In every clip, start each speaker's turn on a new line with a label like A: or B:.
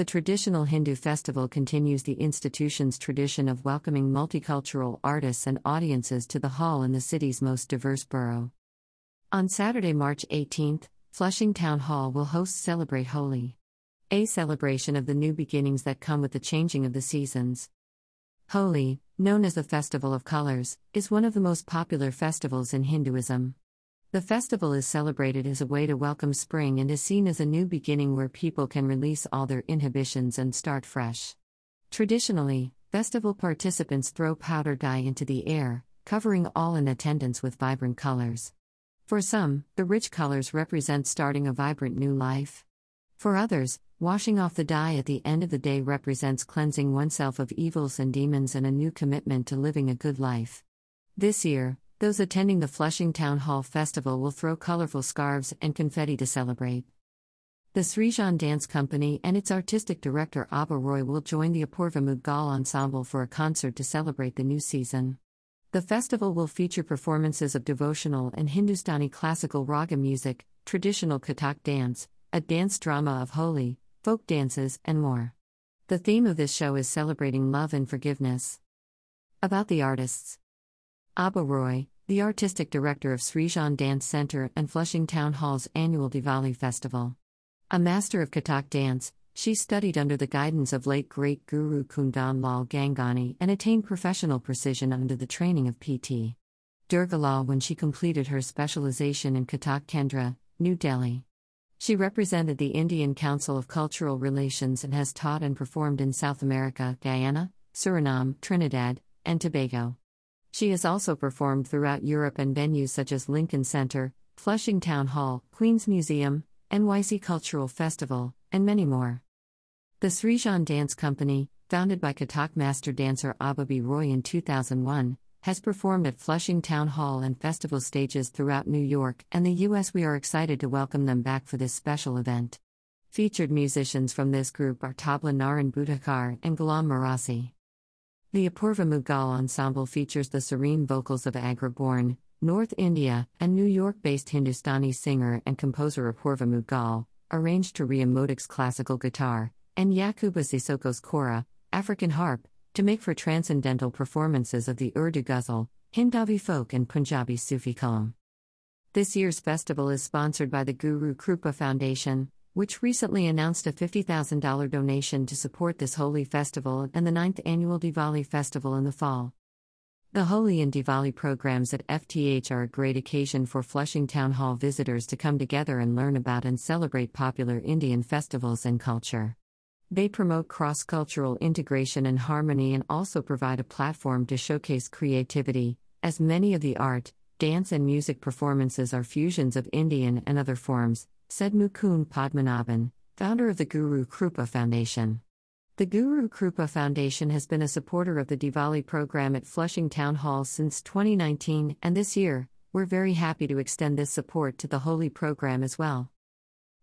A: The traditional Hindu festival continues the institution's tradition of welcoming multicultural artists and audiences to the hall in the city's most diverse borough. On Saturday, March 18th, Flushing Town Hall will host Celebrate Holi, a celebration of the new beginnings that come with the changing of the seasons. Holi, known as the Festival of Colors, is one of the most popular festivals in Hinduism. The festival is celebrated as a way to welcome spring and is seen as a new beginning where people can release all their inhibitions and start fresh. Traditionally, festival participants throw powder dye into the air, covering all in attendance with vibrant colors. For some, the rich colors represent starting a vibrant new life. For others, washing off the dye at the end of the day represents cleansing oneself of evils and demons and a new commitment to living a good life. This year, those attending the Flushing Town Hall Festival will throw colorful scarves and confetti to celebrate. The Srijan Dance Company and its artistic director Abha Roy will join the Apurva Mughal Ensemble for a concert to celebrate the new season. The festival will feature performances of devotional and Hindustani classical raga music, traditional Kathak dance, a dance drama of Holi, folk dances, and more. The theme of this show is celebrating love and forgiveness. About the artists Abha Roy, the artistic director of Srijan Dance Center and Flushing Town Hall's annual Diwali festival. A master of Kathak dance, she studied under the guidance of late great Guru Kundan Lal Gangani and attained professional precision under the training of PT. Durgalal when she completed her specialization in Kathak Kendra, New Delhi. She represented the Indian Council of Cultural Relations and has taught and performed in South America, Guyana, Suriname, Trinidad, and Tobago. She has also performed throughout Europe and venues such as Lincoln Center, Flushing Town Hall, Queen's Museum, NYC Cultural Festival, and many more. The Srijan Dance Company, founded by Kathak master dancer Abha B. Roy in 2001, has performed at Flushing Town Hall and festival stages throughout New York and the U.S. We are excited to welcome them back for this special event. Featured musicians from this group are Tabla Naran Budhakar and Ghulam Marasi. The Apurva Mughal ensemble features the serene vocals of Agra born, North India, and New York based Hindustani singer and composer Apurva Mughal, arranged to Ria Modic's classical guitar, and Yacouba Sissoko's kora, African harp, to make for transcendental performances of the Urdu ghazal, Hindavi folk, and Punjabi Sufi kalam. This year's festival is sponsored by the Guru Krupa Foundation, which recently announced a $50,000 donation to support this Holi festival and the 9th annual Diwali festival in the fall. The Holi and Diwali programs at FTH are a great occasion for Flushing Town Hall visitors to come together and learn about and celebrate popular Indian festivals and culture. They promote cross cultural integration and harmony and also provide a platform to showcase creativity, as many of the art, dance, and music performances are fusions of Indian and other forms, said Mukund Padmanabhan, founder of the Guru Krupa Foundation. The Guru Krupa Foundation has been a supporter of the Diwali program at Flushing Town Hall since 2019, and this year, we're very happy to extend this support to the Holi program as well.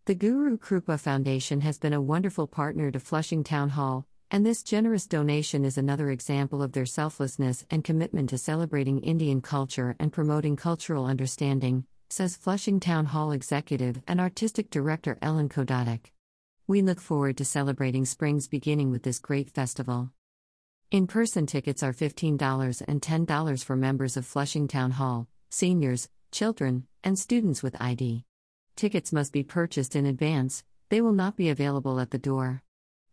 A: The Guru Krupa Foundation has been a wonderful partner to Flushing Town Hall, and this generous donation is another example of their selflessness and commitment to celebrating Indian culture and promoting cultural understanding, says Flushing Town Hall executive and artistic director Ellen Kodadek. We look forward to celebrating spring's beginning with this great festival. In person tickets are $15 and $10 for members of Flushing Town Hall, seniors, children, and students with ID. Tickets must be purchased in advance, they will not be available at the door.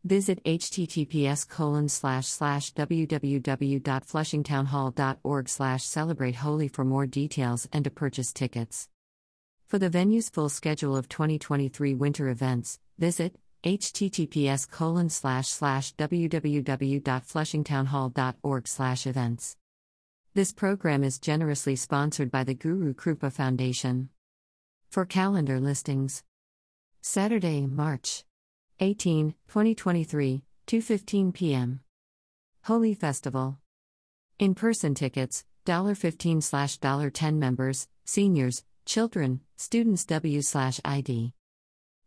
A: Visit https colon slash slash www.flushingtownhall.org slash celebrate holi for more details and to purchase tickets. For the venue's full schedule of 2023 winter events, visit https colon slash slash www.flushingtownhall.org slash events. This program is generously sponsored by the Guru Krupa Foundation. For calendar listings, Saturday, March 18, 2023, 2:15 p.m. Holi Festival. In-person tickets, $15 $10 members, seniors, children, students W/ID.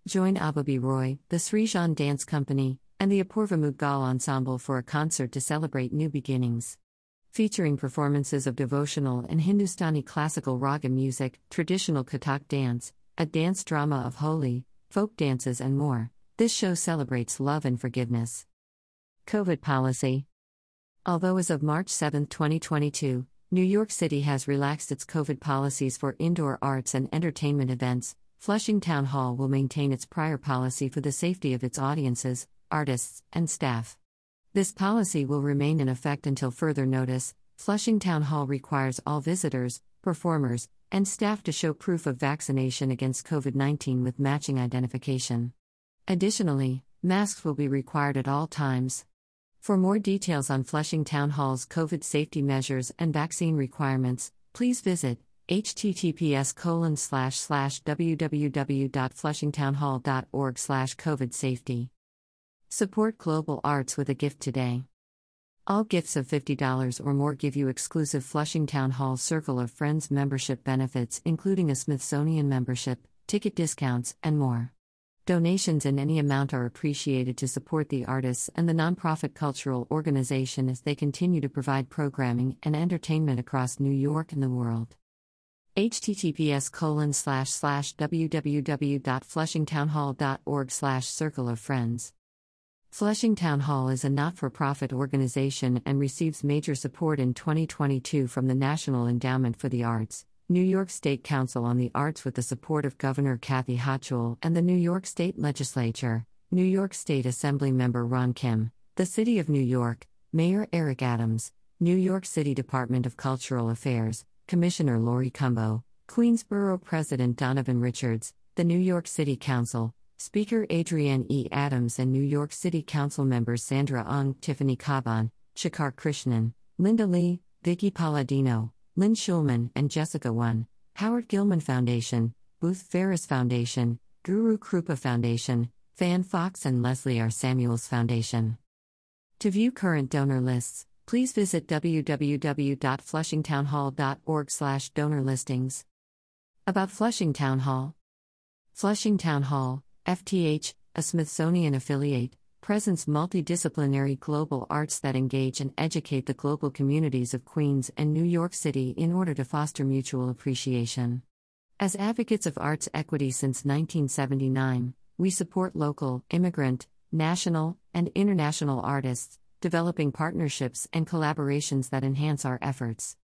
A: Join Abha B. Roy, the Srijan Dance Company, and the Apurva Mughal Ensemble for a concert to celebrate new beginnings. Featuring performances of devotional and Hindustani classical raga music, traditional Kathak dance, a dance drama of Holi, folk dances, and more. This show celebrates love and forgiveness. COVID policy. Although as of March 7, 2022, New York City has relaxed its COVID policies for indoor arts and entertainment events, Flushing Town Hall will maintain its prior policy for the safety of its audiences, artists, and staff. This policy will remain in effect until further notice. Flushing Town Hall requires all visitors, performers, and staff to show proof of vaccination against COVID 19 with matching identification. Additionally, masks will be required at all times. For more details on Flushing Town Hall's COVID safety measures and vaccine requirements, please visit https www.flushingtownhall.org slash covid safety. Support global arts with a gift today. All gifts of $50 or more give you exclusive Flushing Town Hall Circle of Friends membership benefits, including a Smithsonian membership, ticket discounts, and more. Donations in any amount are appreciated to support the artists and the nonprofit cultural organization as they continue to provide programming and entertainment across New York and the world. https colon slash slash www.flushingtownhall.org slash circle of friends. Flushing Town Hall is a not for profit organization and receives major support in 2022 from the National Endowment for the Arts, New York State Council on the Arts with the support of Governor Kathy Hochul and the New York State Legislature, New York State Assembly member Ron Kim, the City of New York, Mayor Eric Adams, New York City Department of Cultural Affairs, Commissioner Laurie Cumbo, Queensborough President Donovan Richards, the New York City Council, Speaker Adrienne E. Adams and New York City Council members Sandra Ung, Tiffany Caban, Shekar Krishnan, Linda Lee, Vickie Paladino, Lynn Schulman and Jessica Won, Howard Gilman Foundation, Booth Ferris Foundation, Guru Krupa Foundation, Fan Fox and Leslie R. Samuels Foundation. To view current donor lists, please visit www.flushingtownhall.org/donor listings. About Flushing Town Hall. Flushing Town Hall, FTH, a Smithsonian affiliate, presents multidisciplinary global arts that engage and educate the global communities of Queens and New York City in order to foster mutual appreciation. As advocates of arts equity since 1979, we support local, immigrant, national, and international artists, developing partnerships and collaborations that enhance our efforts.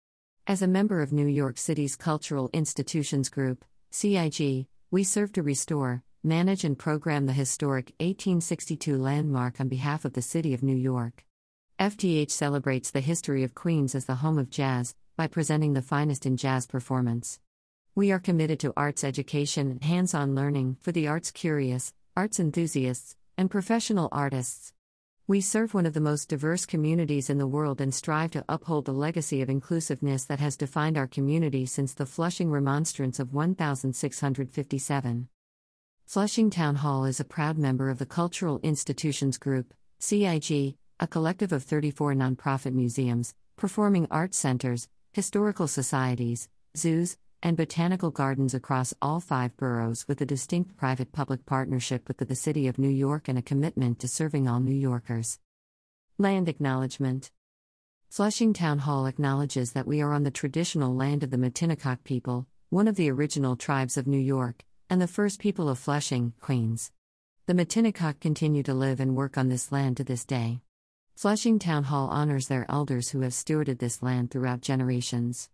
A: As a member of New York City's Cultural Institutions Group, CIG, we serve to restore, manage and program the historic 1862 landmark on behalf of the City of New York. FTH celebrates the history of Queens as the home of jazz by presenting the finest in jazz performance. We are committed to arts education and hands on learning for the arts curious, arts enthusiasts, and professional artists. We serve one of the most diverse communities in the world and strive to uphold the legacy of inclusiveness that has defined our community since the Flushing Remonstrance of 1657. Flushing Town Hall is a proud member of the Cultural Institutions Group, CIG, a collective of 34 nonprofit museums, performing arts centers, historical societies, zoos, and botanical gardens across all five boroughs with a distinct private public partnership with the City of New York and a commitment to serving all New Yorkers. Land Acknowledgement Flushing Town Hall acknowledges that we are on the traditional land of the Matinecock people, one of the original tribes of New York, and the first people of Flushing, Queens. The Matinecock continue to live and work on this land to this day. Flushing Town Hall honors their elders who have stewarded this land throughout generations.